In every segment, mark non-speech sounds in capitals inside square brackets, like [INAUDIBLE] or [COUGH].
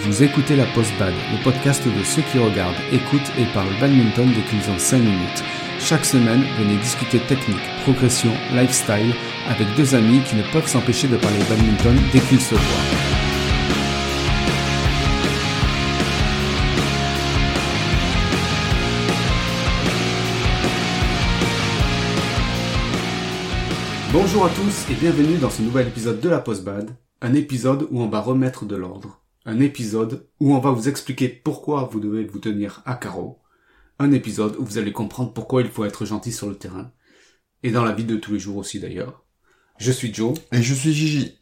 Vous écoutez la Post Bad, le podcast de ceux qui regardent, écoutent et parlent badminton dès qu'ils ont 5 minutes. Chaque semaine, venez discuter technique, progression, lifestyle avec deux amis qui ne peuvent s'empêcher de parler badminton dès qu'ils se voient. Bonjour à tous et bienvenue dans ce nouvel épisode de la Post Bad, un épisode où on va remettre de l'ordre, un épisode où on va vous expliquer pourquoi vous devez vous tenir à carreau, un épisode où vous allez comprendre pourquoi il faut être gentil sur le terrain, et dans la vie de tous les jours aussi d'ailleurs. Je suis Joe. Et je suis Gigi.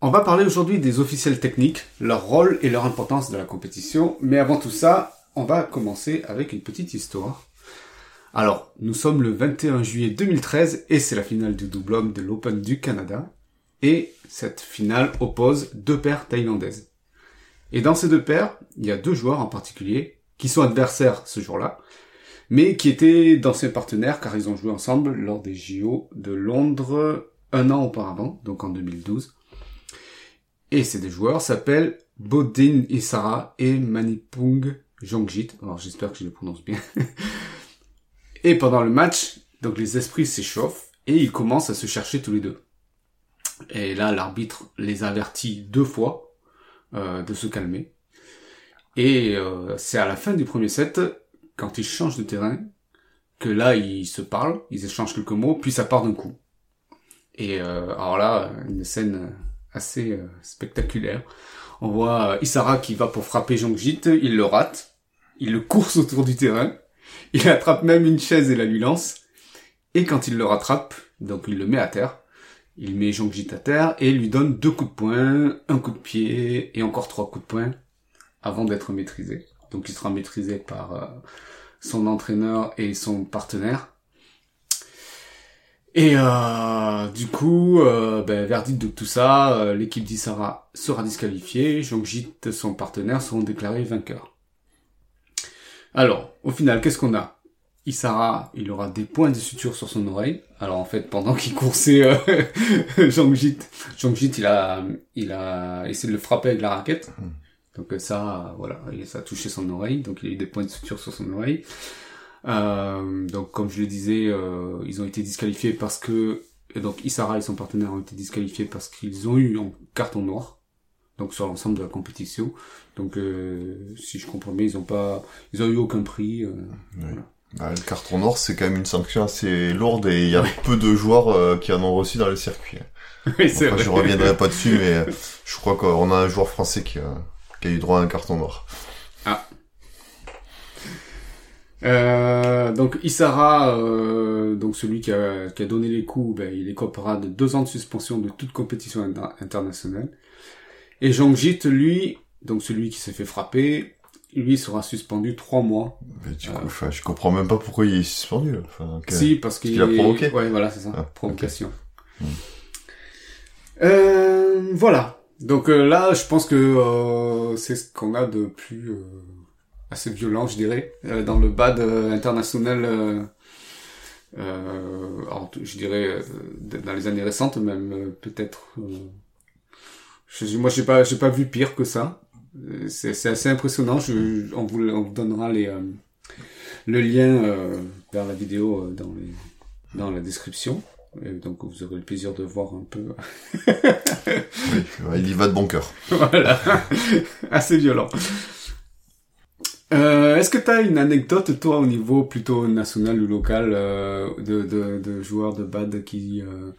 On va parler aujourd'hui des officiels techniques, leur rôle et leur importance dans la compétition, mais avant tout ça, on va commencer avec une petite histoire. Alors, nous sommes le 21 juillet 2013 et c'est la finale du double homme de l'Open du Canada. Et cette finale oppose deux paires thaïlandaises. Et dans ces deux paires, il y a deux joueurs en particulier qui sont adversaires ce jour-là, mais qui étaient d'anciens partenaires car ils ont joué ensemble lors des JO de Londres un an auparavant, donc en 2012. Et ces deux joueurs s'appellent Bodin Isara et Manipung Jongjit. Alors j'espère que je le prononce bien. [LAUGHS] et pendant le match, donc les esprits s'échauffent et ils commencent à se chercher tous les deux. Et là, l'arbitre les avertit deux fois euh, de se calmer. Et euh, c'est à la fin du premier set, quand ils changent de terrain, que là, ils se parlent, ils échangent quelques mots, puis ça part d'un coup. Et euh, alors là, une scène assez spectaculaire. On voit Isara qui va pour frapper Jongjit, il le rate, il le course autour du terrain, il attrape même une chaise et la lui lance, et quand il le rattrape, donc il le met à terre, il met Jongjit à terre et lui donne deux coups de poing, un coup de pied et encore trois coups de poing avant d'être maîtrisé. Donc il sera maîtrisé par euh, son entraîneur et son partenaire. Et euh, du coup, euh, ben, verdict de tout ça, l'équipe d'Isara sera disqualifiée, Jongjit, son partenaire, seront déclarés vainqueurs. Alors, au final, qu'est-ce qu'on a? Isara, il aura des points de suture sur son oreille. Alors en fait, pendant qu'il coursait euh, [LAUGHS] Jongjit, Jongjit, il a, il a essayé de le frapper avec la raquette. Donc ça, voilà, ça a touché son oreille. Donc il a eu des points de suture sur son oreille. Euh, donc comme je le disais, euh, ils ont été disqualifiés parce que donc Isara et son partenaire ont été disqualifiés parce qu'ils ont eu un carton noir. Donc sur l'ensemble de la compétition. Donc euh, si je comprends bien, ils ont pas, ils ont eu aucun prix. Voilà. Bah, le carton noir, c'est quand même une sanction assez lourde et il y a peu de joueurs euh, qui en ont reçu dans le circuit. [LAUGHS] Oui, c'est vrai. je reviendrai pas dessus, mais euh, je crois qu'on a un joueur français qui a, qui a eu droit à un carton noir. Euh, donc Isara, euh, donc celui qui a, qui a donné les coups, ben, il écopera de deux ans de suspension de toute compétition inter- internationale. Et Jongjit, lui, donc celui qui s'est fait frapper, lui sera suspendu trois mois. Mais du coup, enfin, je comprends même pas pourquoi il est suspendu. Enfin, Si, parce qu'il a provoqué Ouais, voilà, c'est ça. Ah, Provocation. Hmm. Euh, voilà. Donc euh, là, je pense que euh, c'est ce qu'on a de plus euh, assez violent, je dirais, euh, dans le bad euh, international. Euh, euh, alors, je dirais euh, dans les années récentes, même euh, peut-être. euh, je, moi, j'ai pas, j'ai pas vu pire que ça. C'est, assez impressionnant. Je, on vous, on vous donnera les euh, le lien euh, vers la vidéo euh, dans les dans la description. Et donc vous aurez le plaisir de voir un peu. Oui, il y va de bon cœur. [LAUGHS] voilà, assez violent. Euh, Est-ce que tu as une anecdote, toi, au niveau plutôt national ou local, euh, de, de, de joueurs de bad qui, euh,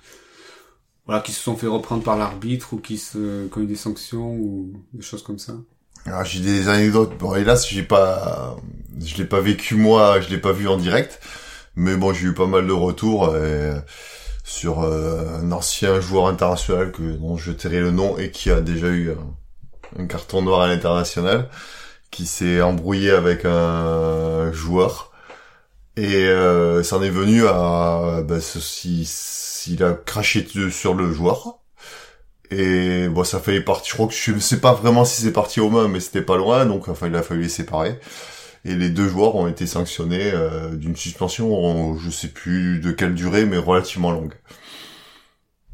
voilà, qui se sont fait reprendre par l'arbitre ou qui, se, qui ont eu des sanctions ou des choses comme ça Alors, j'ai des anecdotes. Bon, hélas, j'ai pas, je l'ai pas vécu moi, je l'ai pas vu en direct. Mais bon, j'ai eu pas mal de retours et, sur euh, un ancien joueur international que dont je tairai le nom et qui a déjà eu un, un carton noir à l'international, qui s'est embrouillé avec un joueur et euh, ça en est venu à bah, ceci, s'il a craché sur le joueur. Et bon, ça fait partie. Je crois que je sais pas vraiment si c'est parti aux mains, mais c'était pas loin, donc enfin il a fallu les séparer. Et les deux joueurs ont été sanctionnés euh, d'une suspension, en- je sais plus de quelle durée, mais relativement longue.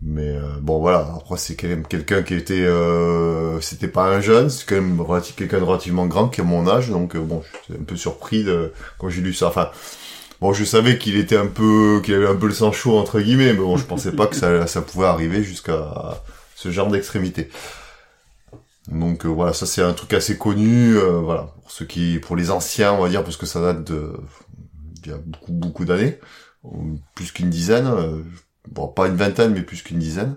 Mais euh, bon voilà, après c'est quand même quelqu'un qui était, euh, c'était pas un jeune, c'est quand même quelqu'un de relativement grand qui a mon âge, donc euh, bon, j'étais un peu surpris de, quand j'ai lu ça. Enfin, bon, je savais qu'il était un peu, qu'il avait un peu le sang chaud entre guillemets, mais bon, je pensais pas que ça, [LAUGHS] ça pouvait arriver jusqu'à ce genre d'extrémité. Donc voilà, ça c'est un truc assez connu, voilà, pour ceux qui, pour les anciens, on va dire, parce que ça date de, il y a beaucoup beaucoup d'années, plus qu'une dizaine bon pas une vingtaine mais plus qu'une dizaine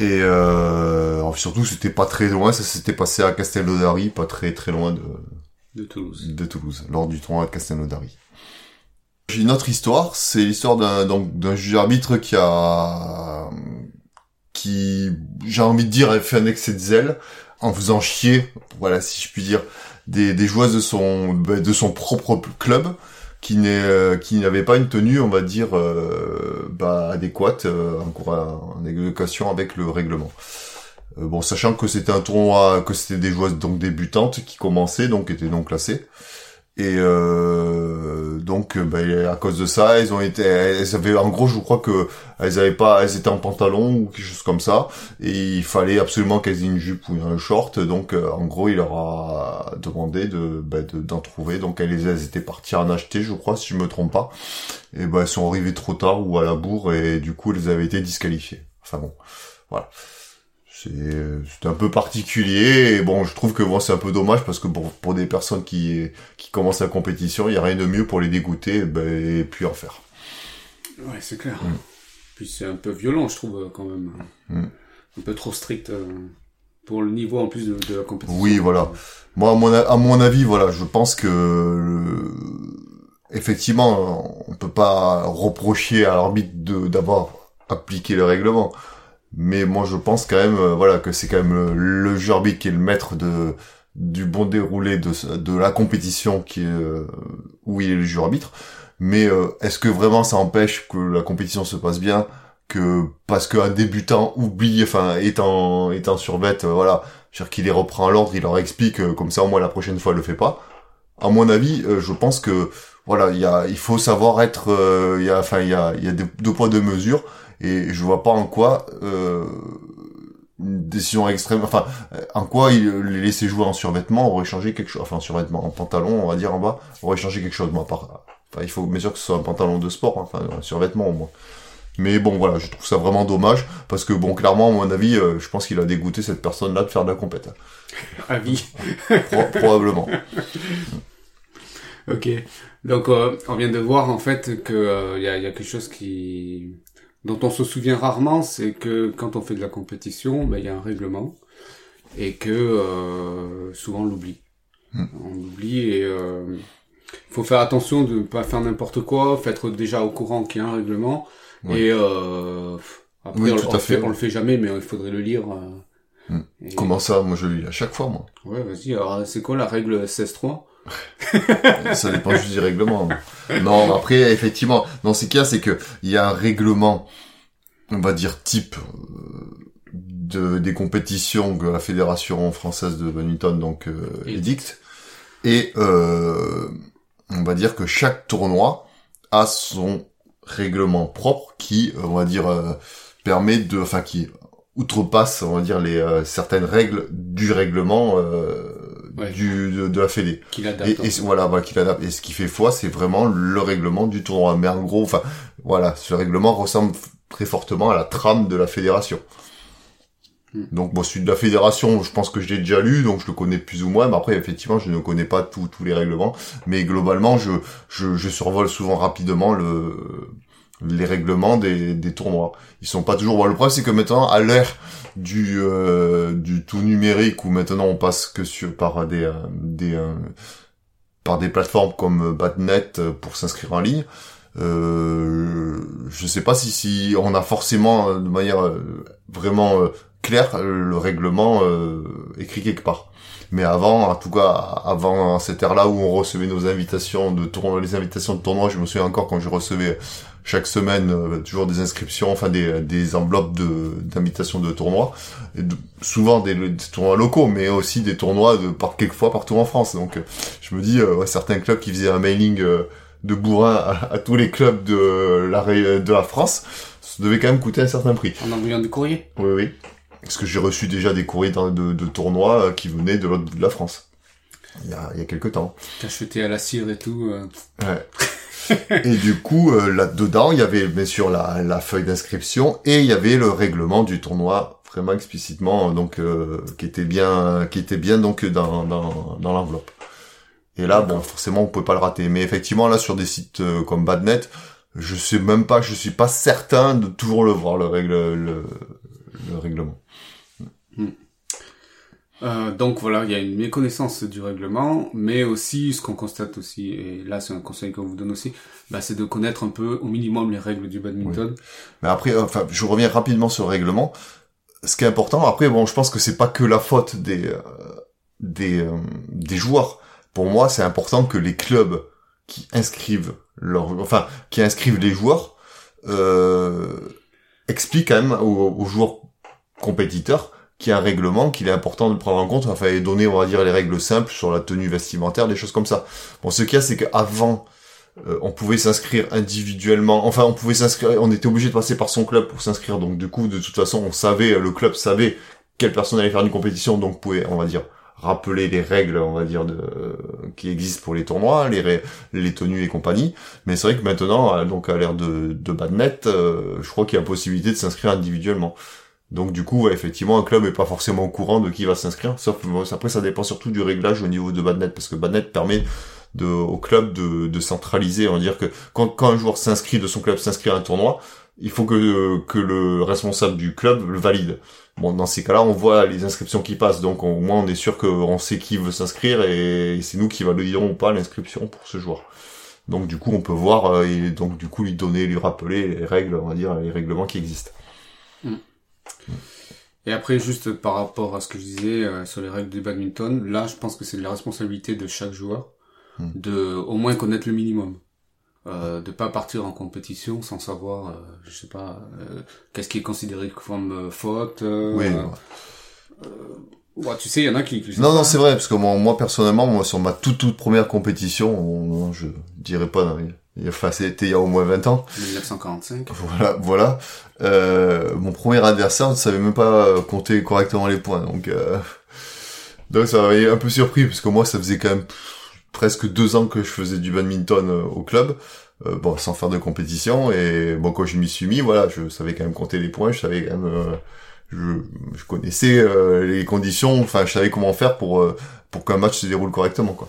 et euh, surtout c'était pas très loin ça s'était passé à Castelnaudary pas très très loin de de Toulouse. De Toulouse lors du tournoi de Castelnaudary j'ai une autre histoire c'est l'histoire d'un d'un juge arbitre qui a qui j'ai envie de dire a fait un excès de zèle en faisant chier voilà si je puis dire des, des joueuses de son ben, de son propre club qui n'est qui n'avait pas une tenue on va dire euh, bah, adéquate euh, en, en avec le règlement bon sachant que c'était un tournoi que c'était des joueuses donc débutantes qui commençaient donc étaient donc classées et euh, donc, ben, à cause de ça, elles ont été, elles avaient, en gros, je crois que elles avaient pas, elles étaient en pantalon ou quelque chose comme ça, et il fallait absolument qu'elles aient une jupe ou un short. Donc, euh, en gros, il leur a demandé de ben, d'en trouver. Donc, elles, elles étaient parties en acheter, je crois, si je me trompe pas. Et ben, elles sont arrivées trop tard ou à la bourre, et du coup, elles avaient été disqualifiées. Enfin bon, voilà c'est un peu particulier et bon je trouve que bon c'est un peu dommage parce que pour, pour des personnes qui qui commencent la compétition il y a rien de mieux pour les dégoûter ben, et puis en faire. Ouais c'est clair. Mm. puis c'est un peu violent je trouve quand même. Mm. un peu trop strict euh, pour le niveau en plus de, la compétition. Oui voilà. Moi à mon, à mon avis voilà je pense que effectivement on peut pas reprocher à l'arbitre d'avoir appliqué le règlement mais moi je pense quand même euh, voilà que c'est quand même le, le qui est le maître de du bon déroulé de de la compétition qui est euh, où il est le juge arbitre. Mais euh, est-ce que vraiment ça empêche que la compétition se passe bien que parce qu'un débutant oublie enfin est en est en survette voilà c'est-à-dire qu'il les reprend à l'ordre il leur explique comme ça au moins la prochaine fois il le fait pas. À mon avis je pense que voilà il y a il faut savoir être il y a enfin il y a il y a deux poids deux mesures et je vois pas en quoi euh, une décision extrême, enfin en quoi il les laisser jouer en survêtement aurait changé quelque chose, enfin en survêtement, en pantalon on va dire en bas aurait changé quelque chose. Moi, part enfin il faut bien sûr que ce soit un pantalon de sport, hein, enfin un survêtement au moins. Mais bon voilà, je trouve ça vraiment dommage parce que bon clairement à mon avis, euh, je pense qu'il a dégoûté cette personne-là de faire de la compète. [LAUGHS] À vie. [LAUGHS] probablement. ok, donc euh, on vient de voir en fait que il y, a, y a quelque chose qui dont on se souvient rarement, c'est que quand on fait de la compétition, ben, il y a un règlement et que euh, souvent on l'oublie. Hmm. On l'oublie et il euh, faut faire attention de ne pas faire n'importe quoi, faut être déjà au courant qu'il y a un règlement et euh, après on, le fait, on le fait jamais, mais il faudrait le lire. Hmm. Comment ça Moi je le lis à chaque fois moi? Ouais, vas-y. Alors c'est quoi la règle 16.3 [LAUGHS] ça dépend juste du règlement. Non, après, effectivement, non, ce qu'il y a, c'est que il y a un règlement, on va dire type euh, de des compétitions que la fédération française de badminton donc euh, édicte, et euh, on va dire que chaque tournoi a son règlement propre qui, on va dire, euh, permet de, enfin, qui outrepasse, on va dire, les certaines règles du règlement. Euh, du, de, la Fédé. Qu'il adapte. Et, voilà, voilà qu'il adapte. Et ce qui fait foi, c'est vraiment le règlement du tournoi. Mais en gros, enfin, voilà, ce règlement ressemble très fortement à la trame de la fédération. Hmm. Donc, bon, celui de la fédération, je pense que je l'ai déjà lu, donc je le connais plus ou moins. Mais après, effectivement, je ne connais pas tous tous les règlements. Mais globalement, je, je, je survole souvent rapidement le, les règlements des, des tournois. Ils sont pas toujours. Bon, le problème, c'est que maintenant, à l'ère du euh, du tout numérique où maintenant on passe que sur par des euh, des euh, par des plateformes comme Batnet pour s'inscrire en ligne. Euh, je sais pas si si on a forcément de manière vraiment claire le règlement écrit quelque part. Mais avant, en tout cas, avant cette ère-là où on recevait nos invitations de tournoi, les invitations de tournoi, je me souviens encore quand je recevais chaque semaine euh, toujours des inscriptions, enfin des, des enveloppes de d'invitation de tournois, et souvent des, tournois locaux, mais aussi des tournois de par quelquefois partout en France. Donc euh, je me dis euh, certains clubs qui faisaient un mailing de bourrin à, tous les clubs de la de la France ça devait quand même coûter un certain prix. En envoyant du courrier Oui, oui. Parce que j'ai reçu déjà des courriers dans- de, de tournois euh, qui venaient de l'autre bout de la France. Il y a, il y a quelques temps. T'as acheté à la cire et tout. euh. Ouais. [LAUGHS] et du coup, euh, là-dedans, il y avait bien sûr la, la feuille d'inscription et il y avait le règlement du tournoi vraiment explicitement, donc euh, qui était bien, qui était bien donc dans dans, dans l'enveloppe. Et là, bon, forcément, on pouvait pas le rater. Mais effectivement, là, sur des sites euh, comme Badnet, je sais même pas, je suis pas certain de toujours le voir le règle, le, le règlement. Euh, donc voilà, il y a une méconnaissance du règlement, mais aussi ce qu'on constate aussi, et là c'est un conseil qu'on vous donne aussi, bah, c'est de connaître un peu au minimum les règles du badminton. Mais après, euh, enfin, je reviens rapidement sur le règlement. Ce qui est important, après, bon, je pense que c'est pas que la faute des euh, des euh, des joueurs. Pour moi, c'est important que les clubs qui inscrivent leurs, enfin, qui inscrivent les joueurs, euh, expliquent quand même aux, aux joueurs compétiteurs qu'il y a un règlement, qu'il est important de prendre en compte, enfin, et donner, on va dire, les règles simples sur la tenue vestimentaire, des choses comme ça. Bon, ce qu'il y a, c'est qu'avant, euh, on pouvait s'inscrire individuellement. Enfin, on pouvait s'inscrire. On était obligé de passer par son club pour s'inscrire. Donc, du coup, de toute façon, on savait, le club savait quelle personne allait faire une compétition. Donc, pouvait, on va dire, rappeler les règles, on va dire, de, euh, qui existent pour les tournois, les, les tenues et compagnie. Mais c'est vrai que maintenant, euh, donc à l'ère de, de Badnet, euh, je crois qu'il y a possibilité de s'inscrire individuellement. Donc du coup, effectivement, un club est pas forcément au courant de qui va s'inscrire. Sauf après, ça dépend surtout du réglage au niveau de Badnet, parce que Badnet permet de, au club de, de centraliser. On va dire que quand, quand un joueur s'inscrit de son club s'inscrit à un tournoi, il faut que, que le responsable du club le valide. Bon, dans ces cas-là, on voit les inscriptions qui passent, donc au moins on est sûr qu'on sait qui veut s'inscrire et c'est nous qui validerons ou pas l'inscription pour ce joueur. Donc du coup, on peut voir euh, et donc du coup lui donner, lui rappeler les règles, on va dire les règlements qui existent. Et après, juste par rapport à ce que je disais euh, sur les règles du badminton, là, je pense que c'est de la responsabilité de chaque joueur Hmm. de au moins connaître le minimum. Euh, de pas partir en compétition sans savoir, euh, je sais pas, euh, qu'est-ce qui est considéré comme euh, faute. euh, Oui. euh, ouais, tu sais, il y en a qui... Non, non, c'est vrai, parce que moi, moi, personnellement, moi, sur ma toute, toute première compétition, on- je dirais pas, enfin, c'était il y a au moins 20 ans, 1945. voilà, voilà, euh, mon premier adversaire ne savait même pas euh, compter correctement les points, donc, euh, donc ça m'avait un peu surpris, parce que moi, ça faisait quand même presque deux ans que je faisais du badminton euh, au club, euh, bon, sans faire de compétition, et bon, quand je m'y suis mis, voilà, je savais quand même compter les points, je savais quand même, euh, je, je connaissais euh, les conditions, enfin, je savais comment faire pour, euh, pour qu'un match se déroule correctement, quoi.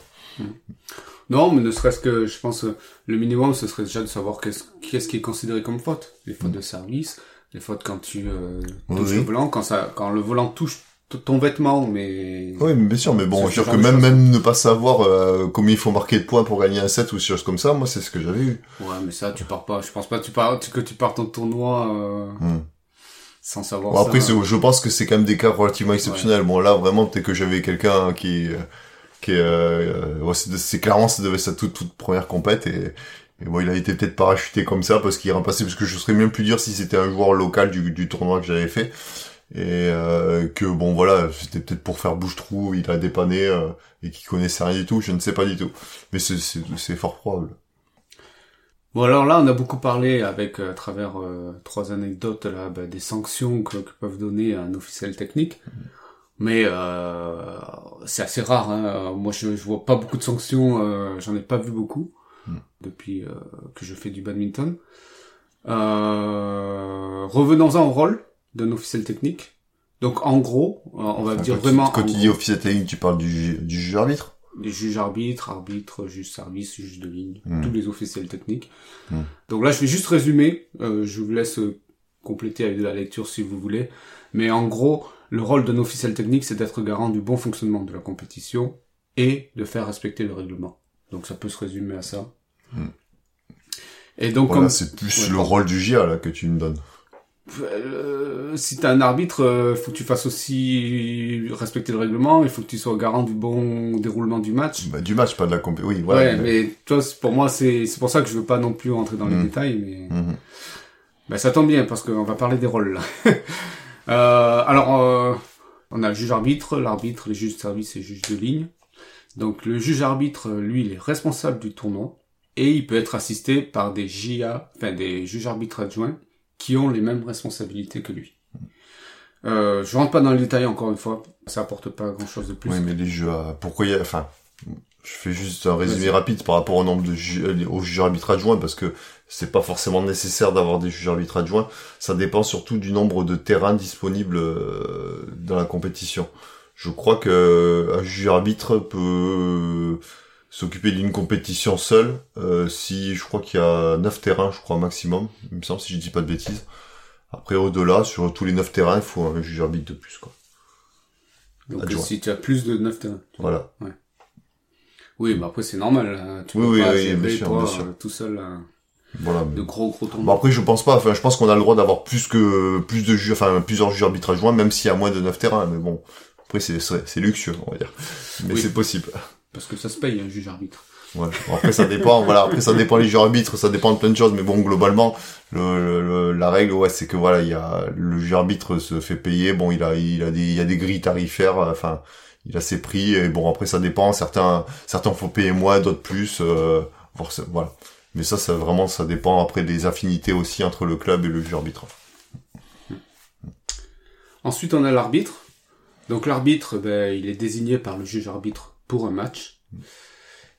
Non, mais ne serait-ce que, je pense, euh, le minimum, ce serait déjà de savoir qu'est-ce qu'est-ce qui est considéré comme faute. Les fautes de service, les fautes quand tu euh, touches oui. le volant, quand ça, quand le volant touche ton vêtement, mais... Oui, mais bien sûr, mais bon, je veux dire que même, même ne pas savoir euh, combien il faut marquer de points pour gagner un set ou des choses comme ça, moi, c'est ce que j'avais eu. Ouais, mais ça, tu pars pas. Je pense pas que tu pars, que tu partes en tournoi euh, Hmm. sans savoir Bon, après, ça. c'est- je pense que c'est quand même des cas relativement exceptionnels. Bon, là, vraiment, peut-être que j'avais quelqu'un qui, euh, qui, est, euh, c'est, clairement, ça devait être sa toute, toute première compète et, et bon, il a été peut-être parachuté comme ça parce qu'il est remplacé, parce que je serais même plus dur si c'était un joueur local du, du tournoi que j'avais fait. Et euh, que bon voilà, c'était peut-être pour faire bouche-trou, il a dépanné euh, et qu'il connaissait rien du tout, je ne sais pas du tout. Mais c'est, fort probable. Bon, alors là, on a beaucoup parlé avec, à travers euh, trois anecdotes, là, bah, des sanctions que, que peuvent donner un officiel technique. Mais euh, c'est assez rare. Hein. Moi, je, je vois pas beaucoup de sanctions. euh, J'en ai pas vu beaucoup Mm. depuis euh, que je fais du badminton. Euh, Revenons-en au rôle d'un officiel technique. Donc, en gros, euh, on va Enfin, dire quand vraiment... Tu, quand tu dis officier technique, tu parles du, du juge arbitre? Les juges arbitres, arbitres, juges service, juges de ligne, Mm. tous les officiels techniques. Mm. Donc là, je vais juste résumer. euh, je vous laisse compléter avec de la lecture si vous voulez. Mais en gros, le rôle d'un officiel technique, c'est d'être garant du bon fonctionnement de la compétition et de faire respecter le règlement. Donc ça peut se résumer à ça. Mm. Et donc, Voilà, comme c'est plus Ouais, le rôle du GIA là que tu me donnes. euh, si t'es un arbitre, euh, faut que tu fasses aussi respecter le règlement. Il faut que tu sois garant du bon déroulement du match. Bah, du match, pas de la compé. Oui, voilà. ouais, mais toi, pour moi, c'est c'est pour ça que je veux pas non plus rentrer dans les Mm. détails, mais ben, ça tombe bien parce qu'on va parler des rôles là. [LAUGHS] euh, alors, euh, on a le juge arbitre, l'arbitre, les juges de service et juges de ligne. Donc, le juge arbitre, lui, il est responsable du tournoi et il peut être assisté par des JA, enfin des juges arbitres adjoints qui ont les mêmes responsabilités que lui. Euh, je rentre pas dans le détail encore une fois, ça apporte pas grand chose de plus. Oui, mais les jeux, pourquoi il y a, enfin, je fais juste un résumé rapide par rapport au nombre de ju- euh, aux juges arbitres adjoints parce que c'est pas forcément nécessaire d'avoir des juges arbitres adjoints. Ça dépend surtout du nombre de terrains disponibles euh, dans la compétition. Je crois que un juge arbitre peut s'occuper d'une compétition seul euh, si je crois qu'il y a neuf terrains, je crois maximum, il me semble si je dis pas de bêtises. Après au-delà, sur tous les neuf terrains, il faut un juge arbitre de plus quoi. Donc adjoint. si tu as plus de 9 terrains. Voilà. Oui, bah après c'est normal. hein. Tu Oui, peux oui, pas oui, gérer, bien sûr, toi, bien sûr. tout seul euh, Voilà. de gros gros Bon tournois. après je pense pas, enfin je pense qu'on a le droit d'avoir plus que plus de juges, enfin plusieurs juges arbitres adjoints, même s'il y a moins de 9 terrains, mais bon, après c'est c'est luxueux, on va dire. Mais Oui. c'est possible. Parce que ça se paye un juge arbitre. Ouais. Après ça dépend, voilà, après ça dépend les juges arbitres, ça dépend de plein de choses, mais bon globalement le, le- la règle ouais c'est que voilà il y a le juge arbitre se fait payer, bon il a il a des il y a des grilles tarifaires, enfin il a ses prix et bon après ça dépend, certains certains faut payer moins, d'autres plus, euh, voilà. Mais ça ça vraiment ça dépend après des affinités aussi entre le club et le juge arbitre. Ensuite, on a l'arbitre. Donc l'arbitre, ben, il est désigné par le juge arbitre pour un match.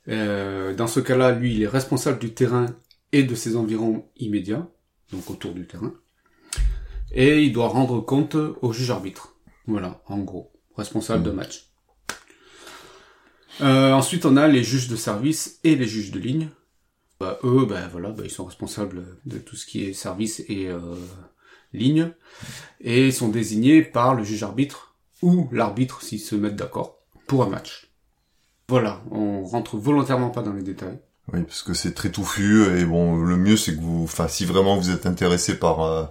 Euh, dans ce cas-là, lui, il est responsable du terrain et de ses environs immédiats, donc autour du terrain. Et il doit rendre compte au juge arbitre. Voilà, en gros, responsable de match. Euh, ensuite, on a les juges de service et les juges de ligne. Bah, eux, ben voilà, ben, ils sont responsables de tout ce qui est service et euh, ligne et sont désignés par le juge arbitre ou l'arbitre s'ils se mettent d'accord pour un match. Voilà, on rentre volontairement pas dans les détails. Oui, parce que c'est très touffu et bon, le mieux c'est que vous, enfin, si vraiment vous êtes intéressé par euh,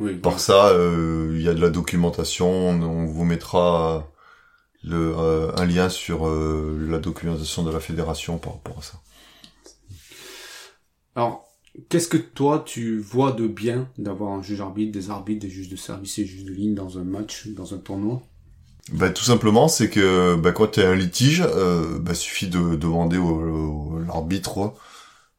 Oui, par ça, euh, il y a de la documentation, on vous mettra le euh, un lien sur euh, la documentation de la fédération par rapport à ça. Alors, qu'est-ce que toi tu vois de bien d'avoir un juge arbitre, des arbitres, des juges de service et juges de ligne dans un match, dans un tournoi? Bah, tout simplement, c'est que bah, quand il y a un litige, euh, bah, suffit de demander au, au- l'arbitre,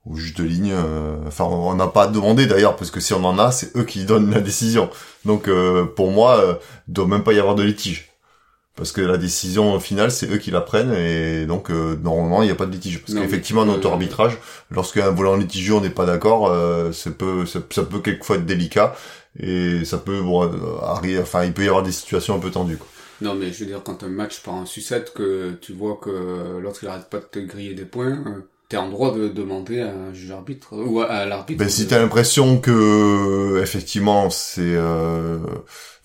au juge de ligne. euh, Enfin, on n'a pas à demander d'ailleurs, parce que si on en a, c'est eux qui donnent la décision. Donc, euh, pour moi, euh, doit même pas y avoir de litige. Parce que la décision finale, c'est eux qui la prennent, et donc euh, normalement, il n'y a pas de litige. Parce qu'effectivement, notre arbitrage, lorsqu'un volant litigieux, on n'est pas d'accord, euh, ça peut, ça, ça peut quelquefois être délicat, et ça peut, bon, euh, arriver, enfin, il peut y avoir des situations un peu tendues. Quoi. Non, mais je veux dire, quand un match part en sucette, que tu vois que l'autre il arrête pas de te griller des points, euh, t'es en droit de demander à un juge arbitre, ou à, l'arbitre. Ben, si t'as l'impression que effectivement c'est, euh,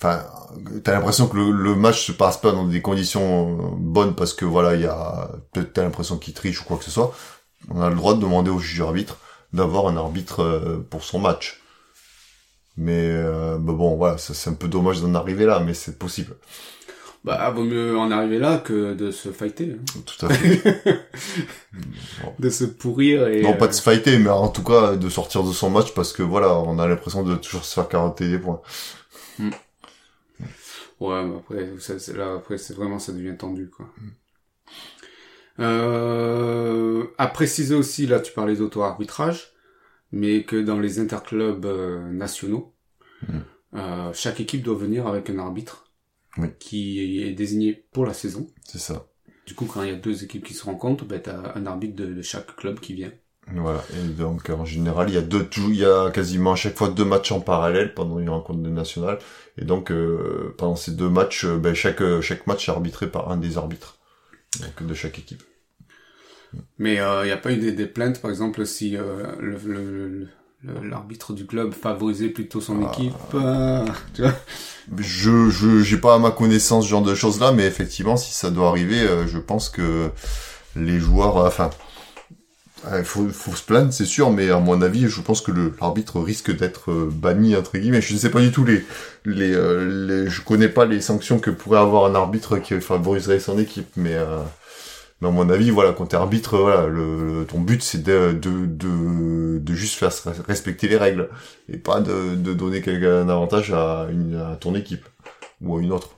enfin, t'as l'impression que le, le match se passe pas dans des conditions euh, bonnes parce que voilà, il y a peut-être t'as l'impression qu'il triche ou quoi que ce soit. On a le droit de demander au juge arbitre d'avoir un arbitre euh, pour son match. Mais euh, ben bon, voilà, c'est un peu dommage d'en arriver là, mais c'est possible. Bah, vaut mieux en arriver là que de se fighter, hein. Tout à fait. [LAUGHS] de se pourrir et... non, pas euh, de se fighter, mais en tout cas de sortir de son match parce que voilà, on a l'impression de toujours se faire carotter des points. Ouais, mais après, ça, là, après, c'est vraiment, ça devient tendu, quoi. Euh, à préciser aussi, là, tu parlais d'auto-arbitrage, mais que dans les interclubs euh, nationaux, Mm. euh, chaque équipe doit venir avec un arbitre Oui. qui est désigné pour la saison. C'est ça. Du coup, quand il y a deux équipes qui se rencontrent, ben, t'as un arbitre de, de chaque club qui vient. Voilà. Et donc, en général, il y a deux, il y a quasiment à chaque fois deux matchs en parallèle pendant une rencontre de nationale. Et donc, euh, pendant ces deux matchs, euh, ben, chaque, euh, chaque match est arbitré par un des arbitres. Donc, de chaque équipe. Mais il euh, n'y a pas eu des, des plaintes, par exemple, si euh, le- le- l'arbitre du club favorisait plutôt son Ah. équipe, euh, tu vois Je, je, j'ai pas à ma connaissance ce genre de choses là, mais effectivement, si ça doit arriver, euh, je pense que les joueurs, euh, enfin, il faut, faut se plaindre, c'est sûr, mais à mon avis, je pense que l'arbitre risque d'être euh, banni entre guillemets. Je ne sais pas du tout les, les, euh, les, je connais pas les sanctions que pourrait avoir un arbitre qui favoriserait son équipe, mais, euh, mais à mon avis, voilà, quand t'es arbitre, voilà, le, le- ton but c'est de, de, de, de juste faire respecter les règles et pas de, de donner un avantage à, une, à ton équipe ou à une autre.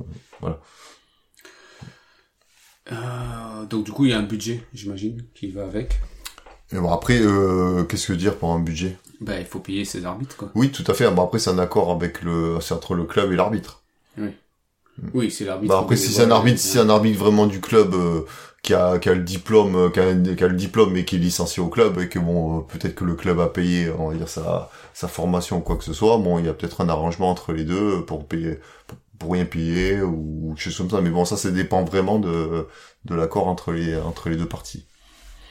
Euh, donc du coup, il y a un budget, j'imagine, qui va avec. Et bon après, euh, qu'est-ce que dire pour un budget? Ben, il faut payer ses arbitres, quoi. Oui, tout à fait. Bon, après, c'est un accord avec le, c'est entre le club et l'arbitre. Oui, c'est l'arbitre. Bah après, si c'est un arbitre, si c'est un arbitre vraiment du club euh, qui a qui a le diplôme, euh, qui a, qui a le diplôme et qui est licencié au club et que bon, euh, peut-être que le club a payé, on va dire sa sa formation ou quoi que ce soit. Bon, il y a peut-être un arrangement entre les deux pour payer pour, pour rien payer ou quelque chose comme ça. Mais bon, ça, ça dépend vraiment de de l'accord entre les entre les deux parties.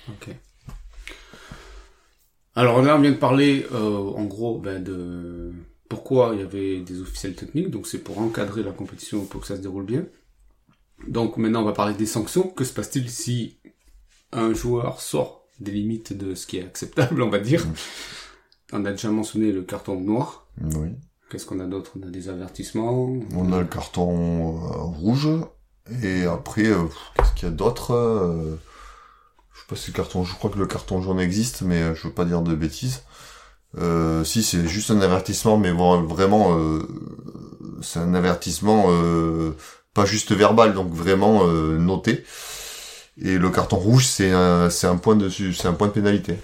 Ok. Alors là, on vient de parler, euh, en gros, ben, de pourquoi il y avait des officiels techniques. Donc c'est pour encadrer la compétition pour que ça se déroule bien. Donc maintenant, on va parler des sanctions. Que se passe-t-il si un joueur sort des limites de ce qui est acceptable, on va dire? On a déjà mentionné le carton noir. Oui. Qu'est-ce qu'on a d'autre? On a des avertissements. On a le carton euh, rouge et après, euh, qu'est-ce qu'il y a d'autre euh, Je sais pas si le carton, je crois que le carton jaune existe, mais je veux pas dire de bêtises. Euh, si c'est juste un avertissement, mais bon, vraiment, euh, c'est un avertissement euh, pas juste verbal, donc vraiment euh, noté. Et le carton rouge, c'est un, c'est un point de, c'est un point de pénalité.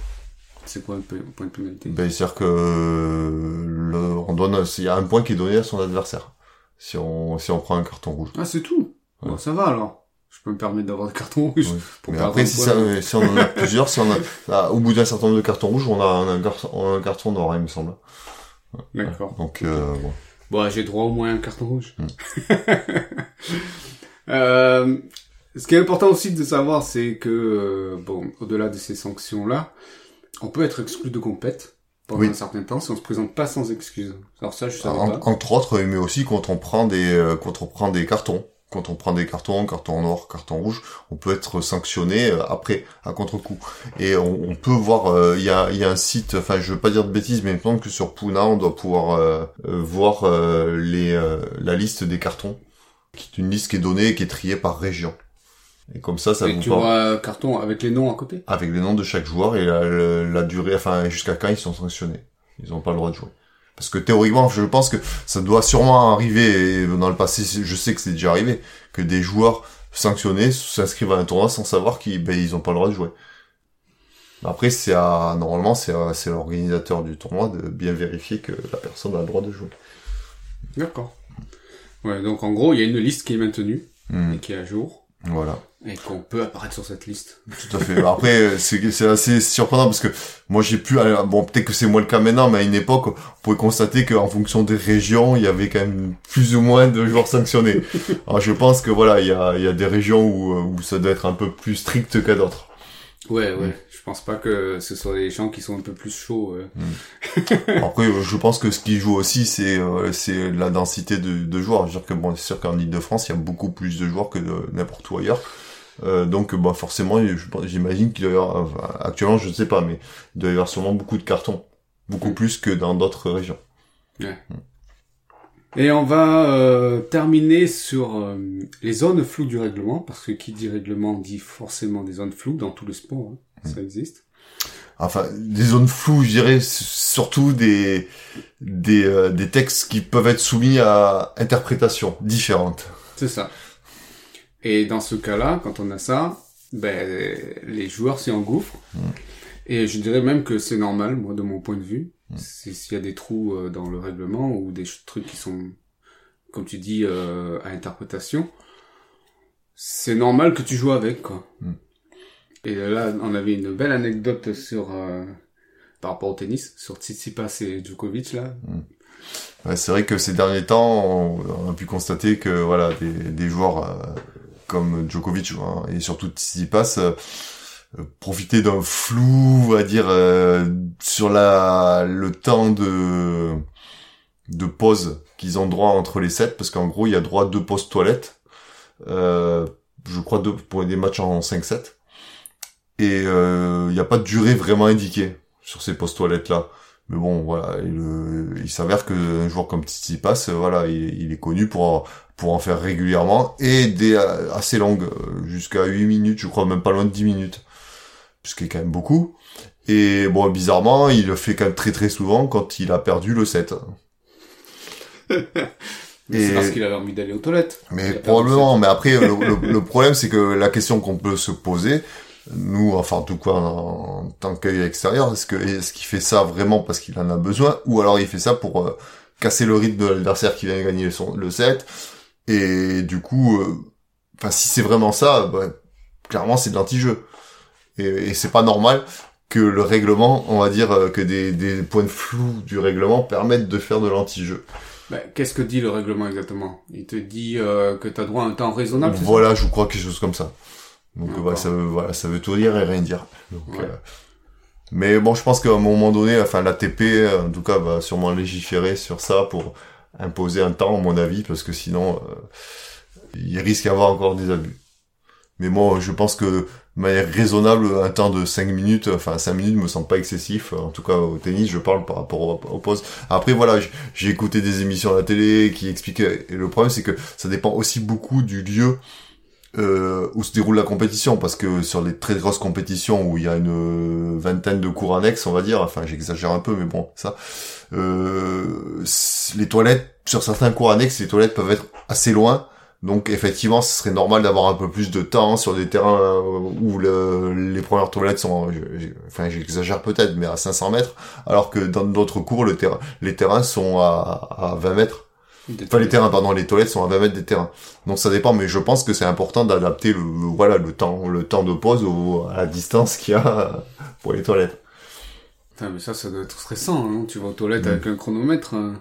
C'est quoi un point de pénalité? Ben, c'est-à-dire que le, on donne, il y a un point qui est donné à son adversaire. Si on, si on prend un carton rouge. Ah, c'est tout? Ouais. Bon, ça va alors. Je peux me permettre d'avoir des cartons rouges. Oui. pour Mais après, un si, ça, si on en a plusieurs, si on a, là, au bout d'un certain nombre de cartons rouges, on a un, a un carton noir, il me semble. D'accord. Donc, euh, bon. Bon, j'ai droit au moins à un carton rouge. Hmm. [LAUGHS] Euh, ce qui est important aussi de savoir, c'est que, euh, bon, au-delà de ces sanctions-là, on peut être exclu de compète pendant Oui. un certain temps si on se présente pas sans excuse. Alors ça, je savais En- pas. entre autres, mais aussi quand on prend des, euh, quand on prend des cartons. Quand on prend des cartons, carton noir, carton rouge, on peut être sanctionné euh, après, à contre-coup. Et on, on peut voir, euh, il y, a, y a un site, enfin je veux pas dire de bêtises, mais il me semble que sur Puna, on doit pouvoir euh, euh, voir euh, les, euh, la liste des cartons, qui est une liste qui est donnée et qui est triée par région. Et comme ça, ça Et vous tu vois un carton avec les noms à côté. avec les noms de chaque joueur et la, la- la durée, enfin jusqu'à quand ils sont sanctionnés. Ils n'ont pas le droit de jouer. Parce que théoriquement, je pense que ça doit sûrement arriver, et dans le passé, je sais que c'est déjà arrivé, que des joueurs sanctionnés s'inscrivent à un tournoi sans savoir qu'ils ben, ils ont pas le droit de jouer. Après, c'est à, normalement, c'est à- c'est l'organisateur du tournoi de bien vérifier que la personne a le droit de jouer. D'accord. Ouais, donc en gros, il y a une liste qui est maintenue Hmm, et qui est à jour voilà. Et qu'on peut apparaître sur cette liste. Tout à fait. Après, c'est c'est assez surprenant parce que moi j'ai pu, bon peut-être que c'est moins le cas maintenant, mais à une époque, on pouvait constater qu'en fonction des régions, il y avait quand même plus ou moins de joueurs sanctionnés. [LAUGHS] Alors je pense que voilà, il y a, il y a des régions où, euh, où ça doit être un peu plus strict qu'à d'autres. Ouais, ouais. Mm. Je pense pas que ce soit des gens qui sont un peu plus chauds. euh. [LAUGHS] Après, euh, je pense que ce qui joue aussi, c'est euh, c'est la densité de, de joueurs. Je veux dire que bon, c'est sûr qu'en Ile-de-France, il y a beaucoup plus de joueurs que n'importe où ailleurs. Euh, donc, bah forcément, j'imagine qu'il doit y avoir, enfin, actuellement, je ne sais pas, mais il doit y avoir sûrement beaucoup de cartons, beaucoup Mm. plus que dans d'autres régions. Et on va euh, terminer sur euh, les zones floues du règlement, parce que qui dit règlement dit forcément des zones floues dans tout le sport, hein. ça existe. Enfin, des zones floues, je dirais, surtout des des, euh, des textes qui peuvent être soumis à interprétation différente. C'est ça. Et dans ce cas-là, quand on a ça, ben, les joueurs s'y engouffrent. Mm. Et je dirais même que c'est normal, moi, de mon point de vue. Mm. S'il y a des trous euh, dans le règlement ou des trucs qui sont, comme tu dis, euh, à interprétation, c'est normal que tu joues avec, quoi. Mm. Et là, on avait une belle anecdote sur, euh, par rapport au tennis, sur Tsitsipas et Djokovic, là. Ouais, c'est vrai que ces derniers temps, on, on a pu constater que voilà, des, des joueurs comme Djokovic hein, et surtout Tsitsipas euh, profitaient d'un flou, on va dire, euh, sur le temps de de pause qu'ils ont droit entre les sets, parce qu'en gros, il y a droit à deux pauses toilettes. Euh, je crois deux pour des matchs en 5-7. Et euh, il n'y a pas de durée vraiment indiquée sur ces pauses toilettes là. Mais bon, voilà, il, il s'avère qu'un joueur comme Tsitsipas, euh, voilà, il, il est connu pour pour en faire régulièrement et des assez longues, euh, jusqu'à 8 minutes, je crois même pas loin de 10 minutes, ce qui est quand même beaucoup. Et bon, bizarrement, il le fait quand même très très souvent quand il a perdu le set. [LAUGHS] Mais Et- C'est parce qu'il avait envie d'aller aux toilettes. Mais probablement, mais après, le, le- le problème, c'est que la question qu'on peut se poser, nous, enfin, en tout cas, en, en tant qu'œil extérieur, est-ce que est-ce qu'il fait ça vraiment parce qu'il en a besoin, ou alors il fait ça pour euh, casser le rythme de l'adversaire qui vient gagner son, le set, et du coup, euh, enfin si c'est vraiment ça, bah, clairement c'est de l'anti-jeu, et, et c'est pas normal que le règlement, on va dire euh, que des, des points de flou du règlement permettent de faire de l'anti-jeu. Ben, Qu'est-ce que dit le règlement exactement? Il te dit euh, que tu as droit à un temps raisonnable, Voilà, je crois quelque chose comme ça. Donc voilà, ça veut, voilà, ça veut tout dire et rien dire. Donc, Ouais. euh, mais bon, je pense qu'à un moment donné, enfin l'ATP, en tout cas, va sûrement légiférer sur ça pour imposer un temps, à mon avis, parce que sinon, euh, il risque d'y avoir encore des abus. Mais moi, je pense que de manière raisonnable, un temps de 5 minutes, enfin 5 minutes me semble pas excessif. En tout cas, au tennis, je parle par rapport au, au. Après, voilà, j'ai écouté des émissions à la télé qui expliquaient. Et le problème, c'est que ça dépend aussi beaucoup du lieu euh, où se déroule la compétition. Parce que sur les très grosses compétitions où il y a une vingtaine de cours annexes, on va dire, enfin j'exagère un peu, mais bon, ça, euh, les toilettes, sur certains cours annexes, les toilettes peuvent être assez loin. Donc effectivement, ce serait normal d'avoir un peu plus de temps sur des terrains euh, où le- les premières toilettes sont, je- enfin j'exagère peut-être, mais à 500 mètres, alors que dans d'autres cours, les terrains sont à 20 mètres. Enfin les terrains, pardon, les toilettes sont à 20 mètres des terrains. Donc ça dépend, mais je pense que c'est important d'adapter le, voilà, le temps, le temps de pause au, à la distance qu'il y a [LAUGHS] pour les toilettes. Putain, mais ça, ça doit être stressant, non Tu vas aux toilettes Mm. avec un chronomètre. hein.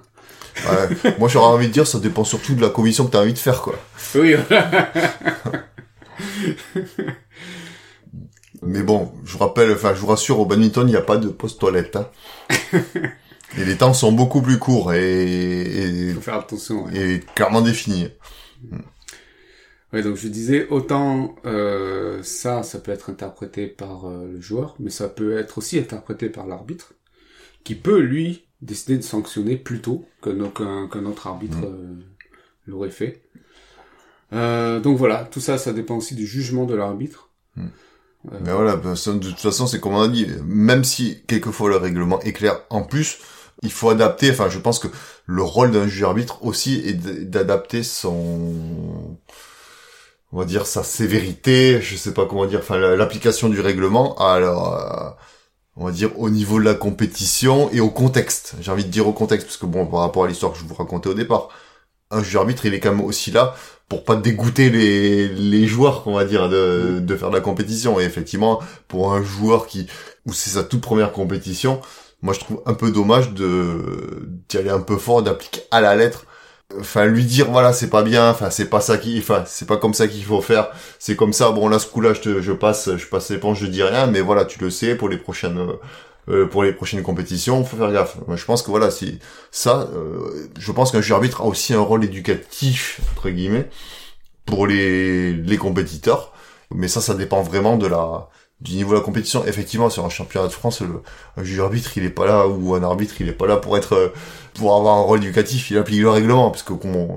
Ouais. Moi j'aurais envie de dire, ça dépend surtout de la commission que tu as envie de faire, quoi. Oui, voilà. [LAUGHS] Mais bon, je vous rappelle, enfin, je vous rassure, au badminton, il n'y a pas de pause toilette. Hein. [LAUGHS] et les temps sont beaucoup plus courts et, et, faut faire attention. Ouais. et clairement définis. Ouais, donc je disais, autant euh, ça, ça peut être interprété par euh, le joueur, mais ça peut être aussi interprété par l'arbitre, qui peut, lui, décider de sanctionner plus tôt qu'un autre arbitre Mm. euh, l'aurait fait. Euh, donc voilà, tout ça, ça dépend aussi du jugement de l'arbitre. Mm. Euh, Mais voilà, de toute façon, c'est comme on a dit, même si quelquefois le règlement est clair, en plus, il faut adapter, enfin, je pense que le rôle d'un juge arbitre aussi est d'adapter son, on va dire, sa sévérité, je sais pas comment dire, enfin, la- l'application du règlement à, on va dire, au niveau de la compétition et au contexte. J'ai envie de dire au contexte, parce que bon, par rapport à l'histoire que je vous racontais au départ, un juge arbitre, il est quand même aussi là pour pas dégoûter les, les joueurs, on va dire, de, de faire de la compétition. Et effectivement, pour un joueur qui, où c'est sa toute première compétition, moi je trouve un peu dommage de, d'y aller un peu fort, d'appliquer à la lettre. Enfin, lui dire, voilà, c'est pas bien, enfin, c'est pas ça qui, enfin, c'est pas comme ça qu'il faut faire, c'est comme ça, bon, là, ce coup-là, je te, je passe, je passe l'éponge, je dis rien, mais voilà, tu le sais, pour les prochaines, euh, pour les prochaines compétitions, faut faire gaffe. Moi, je pense que voilà, si, ça, euh, je pense qu'un juge arbitre a aussi un rôle éducatif, entre guillemets, pour les, les compétiteurs. Mais ça, ça dépend vraiment de la, du niveau de la compétition. Effectivement, sur un championnat de France, le, un juge arbitre, il est pas là, ou un arbitre, il est pas là pour être, euh, pour avoir un rôle éducatif, il applique le règlement, parce que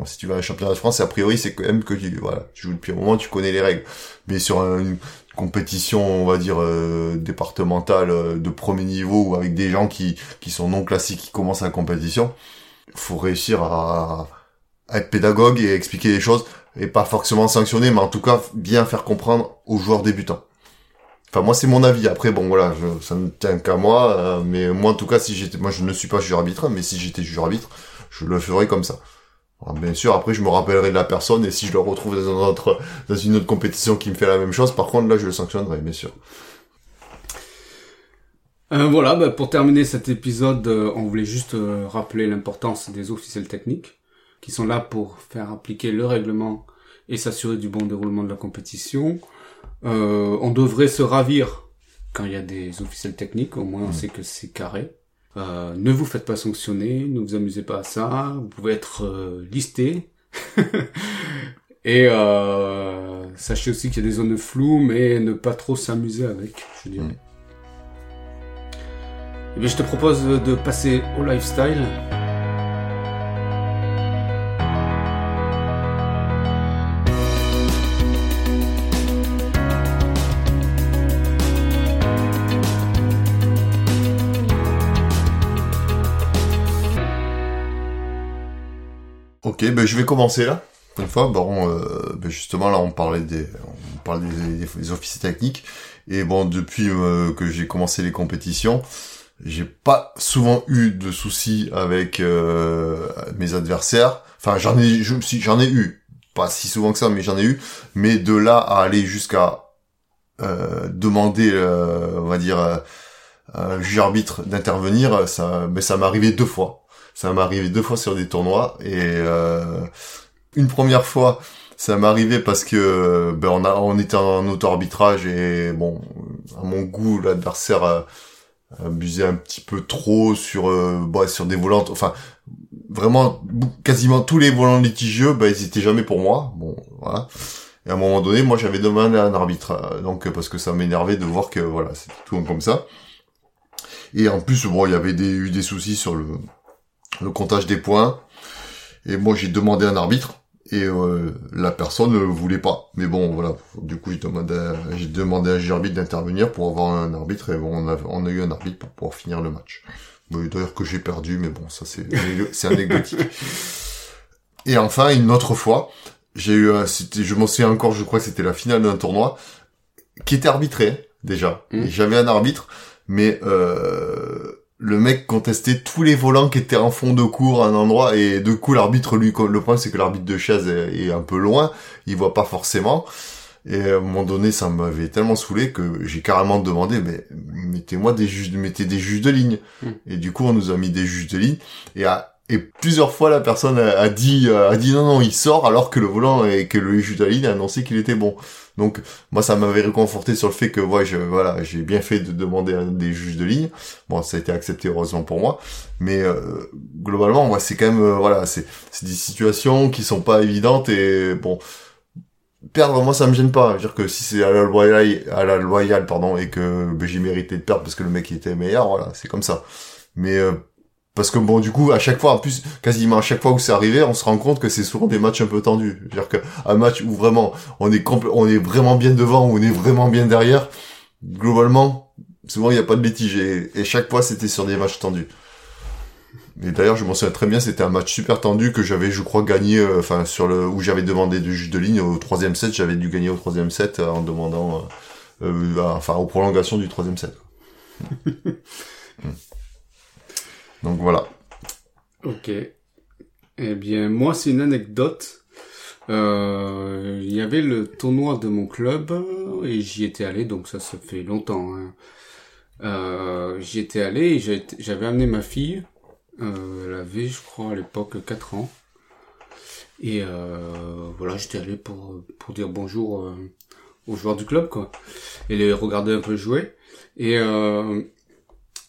si tu vas à un championnat de France, a priori, c'est quand même que tu, voilà, tu joues depuis un moment, tu connais les règles. Mais sur un- compétition, on va dire, euh, départementale, euh, de premier niveau, ou avec des gens qui, sont non classiques, qui commencent la compétition, faut réussir à, être pédagogue et expliquer les choses, et pas forcément sanctionner, mais en tout cas, bien faire comprendre aux joueurs débutants. Enfin, moi, c'est mon avis. Après, bon, voilà, ça ne tient qu'à moi. euh, mais moi, en tout cas, si j'étais, moi, je ne suis pas juge arbitre, mais si j'étais juge arbitre, je le ferais comme ça. Alors, bien sûr, après, je me rappellerai de la personne, et si je le retrouve dans, un autre, dans une autre compétition qui me fait la même chose, par contre, là, je le sanctionnerai, bien sûr. Euh, voilà, bah, pour terminer cet épisode, euh, on voulait juste euh, rappeler l'importance des officiels techniques, qui sont là pour faire appliquer le règlement et s'assurer du bon déroulement de la compétition. Euh, on devrait se ravir quand il y a des officiels techniques, au moins on Mm. sait que c'est carré. Euh, ne vous faites pas sanctionner, ne vous amusez pas à ça, vous pouvez être euh, listé. [LAUGHS] et euh, sachez aussi qu'il y a des zones floues, mais ne pas trop s'amuser avec, je dirais. Eh bien, je te propose de passer au lifestyle. Ok, ben je vais commencer là. Une fois, bon, euh, ben justement là on parlait des, on parle des, des- des officiers techniques Et bon, depuis euh, que j'ai commencé les compétitions, j'ai pas souvent eu de soucis avec euh, mes adversaires. Enfin, j'en ai, si j'en ai eu, pas si souvent que ça, mais j'en ai eu. Mais de là à aller jusqu'à euh, demander, on va dire, un juge arbitre d'intervenir, ça, mais ça m'est arrivé deux fois. Ça m'est arrivé deux fois sur des tournois et une première fois ça m'est arrivé parce que ben on a on était en auto-arbitrage et bon à mon goût l'adversaire a, abusé un petit peu trop sur euh, bah, sur des volantes. Enfin vraiment quasiment tous les volants litigieux ben ils étaient jamais pour moi. Bon voilà. Et à un moment donné moi j'avais demandé à un arbitre euh, donc parce que ça m'énervait de voir que voilà c'était tout comme ça. Et en plus bon il y avait eu des soucis sur le le comptage des points et moi j'ai demandé un arbitre et euh, la personne ne voulait pas. Mais bon, voilà. Du coup, j'ai demandé, j'ai demandé à un arbitre d'intervenir pour avoir un arbitre et bon, on a, on a eu un arbitre pour pouvoir finir le match. D'ailleurs que j'ai perdu, mais bon, ça c'est, [LAUGHS] c'est anecdotique. Et enfin, une autre fois, j'ai eu, c'était, je m'en souviens encore, je crois que c'était la finale d'un tournoi qui était arbitré déjà. Mmh. J'avais un arbitre, mais euh, le mec contestait tous les volants qui étaient en fond de cours à un endroit et de coup l'arbitre lui le point c'est que l'arbitre de chaise est, un peu loin il voit pas forcément. Et à un moment donné ça m'avait tellement saoulé que j'ai carrément demandé mais mettez-moi des juges mettez des juges de ligne. Hmm. et du coup on nous a mis des juges de ligne. Et à et plusieurs fois la personne a, dit a dit non non il sort alors que le volant et que le ligne a annoncé qu'il était bon donc moi ça m'avait réconforté sur le fait que ouais, je, voilà j'ai bien fait de demander à des juges de ligne. Bon ça a été accepté heureusement pour moi, mais euh, globalement moi c'est quand même euh, voilà c'est c'est des situations qui sont pas évidentes et bon perdre moi ça me gêne pas. dire que si c'est à la loyale à la loyale pardon et que ben, j'ai mérité de perdre parce que le mec était meilleur voilà c'est comme ça. Mais euh, parce que bon, du coup, à chaque fois, en plus, quasiment à chaque fois où c'est arrivé, on se rend compte que c'est souvent des matchs un peu tendus. C'est-à-dire qu'un match où vraiment on est on est vraiment bien devant, ou on est vraiment bien derrière, globalement, souvent il n'y a pas de litige. Et, chaque fois, c'était sur des matchs tendus. Et d'ailleurs, je m'en souviens très bien, c'était un match super tendu que j'avais, je crois, gagné, euh, enfin, sur le, où j'avais demandé du juge de ligne au troisième set, j'avais dû gagner au troisième set euh, en demandant, euh, enfin, aux prolongations du troisième set. Hmm. [LAUGHS] Donc voilà. Ok. Eh bien, moi, c'est une anecdote. Euh, il y avait le tournoi de mon club et j'y étais allé, donc ça, ça fait longtemps. Hein. Euh, j'y étais allé et j'avais amené ma fille. Euh, elle avait, je crois, à l'époque 4 ans. Et euh, voilà, j'étais allé pour, pour dire bonjour aux joueurs du club, quoi. Et les regarder un peu jouer. Et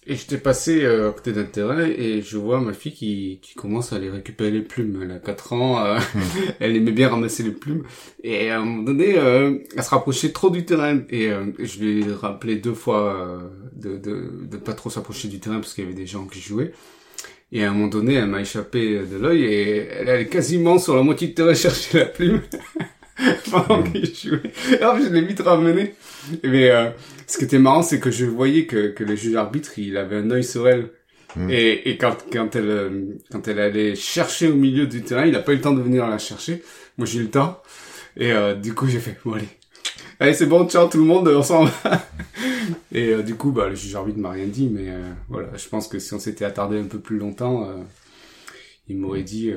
et j'étais passé euh, à côté d'un terrain et je vois ma fille qui, qui commence à aller récupérer les plumes. Elle a 4 ans, euh, hmm. [LAUGHS] elle aimait bien ramasser les plumes. Et à un moment donné, euh, elle se rapprochait trop du terrain. Et je lui ai rappelé deux fois de, de, de pas trop s'approcher du terrain parce qu'il y avait des gens qui jouaient. Et à un moment donné, elle m'a échappé de l'œil et elle allait quasiment sur la moitié du terrain [LAUGHS] chercher la plume. [LAUGHS] pendant hmm. qu'il jouait. Alors je l'ai vite ramené. Mais euh, ce qui était marrant, c'est que je voyais que, que le juge arbitre, il avait un œil sur elle. Hmm. Et, et quand, quand, elle, euh, quand elle allait chercher au milieu du terrain, il a pas eu le temps de venir la chercher. Moi, j'ai eu le temps. Et euh, du coup, j'ai fait, bon, allez. Allez, c'est bon, ciao tout le monde, ensemble. [LAUGHS] et du coup, bah, le juge arbitre m'a rien dit, mais voilà, je pense que si on s'était attardé un peu plus longtemps, il m'aurait dit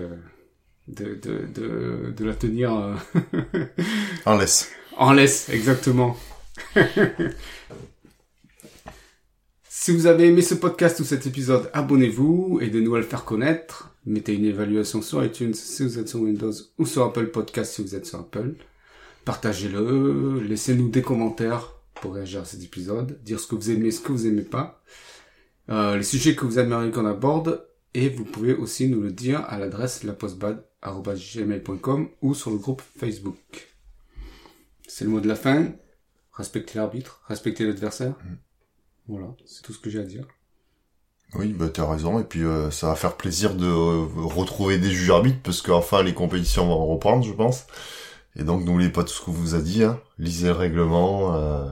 de, de, de, de la tenir... [LAUGHS] en laisse. En laisse, exactement. si vous avez aimé ce podcast ou cet épisode, abonnez-vous, et de nous à le faire connaître. Mettez une évaluation sur iTunes si vous êtes sur Windows ou sur Apple Podcast si vous êtes sur Apple. Partagez-le, laissez-nous des commentaires pour réagir à cet épisode, dire ce que vous aimez, ce que vous aimez pas, euh, les sujets que vous aimeriez qu'on aborde, et vous pouvez aussi nous le dire à l'adresse lapostbad.gmail.com ou sur le groupe Facebook. C'est le mot de la fin respecter l'arbitre, respecter l'adversaire. Mm. Voilà, c'est tout ce que j'ai à dire. Oui, bah t'as raison, et puis euh, ça va faire plaisir de euh, retrouver des juges arbitres, parce qu'enfin les compétitions vont reprendre, je pense. Et donc n'oubliez pas tout ce qu'on vous a dit, hein. lisez le règlement euh,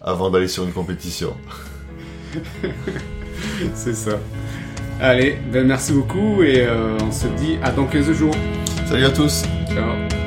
avant d'aller sur une compétition. [LAUGHS] c'est ça. Allez, ben merci beaucoup, et on se dit à dans 15 jours. Salut à tous. Ciao.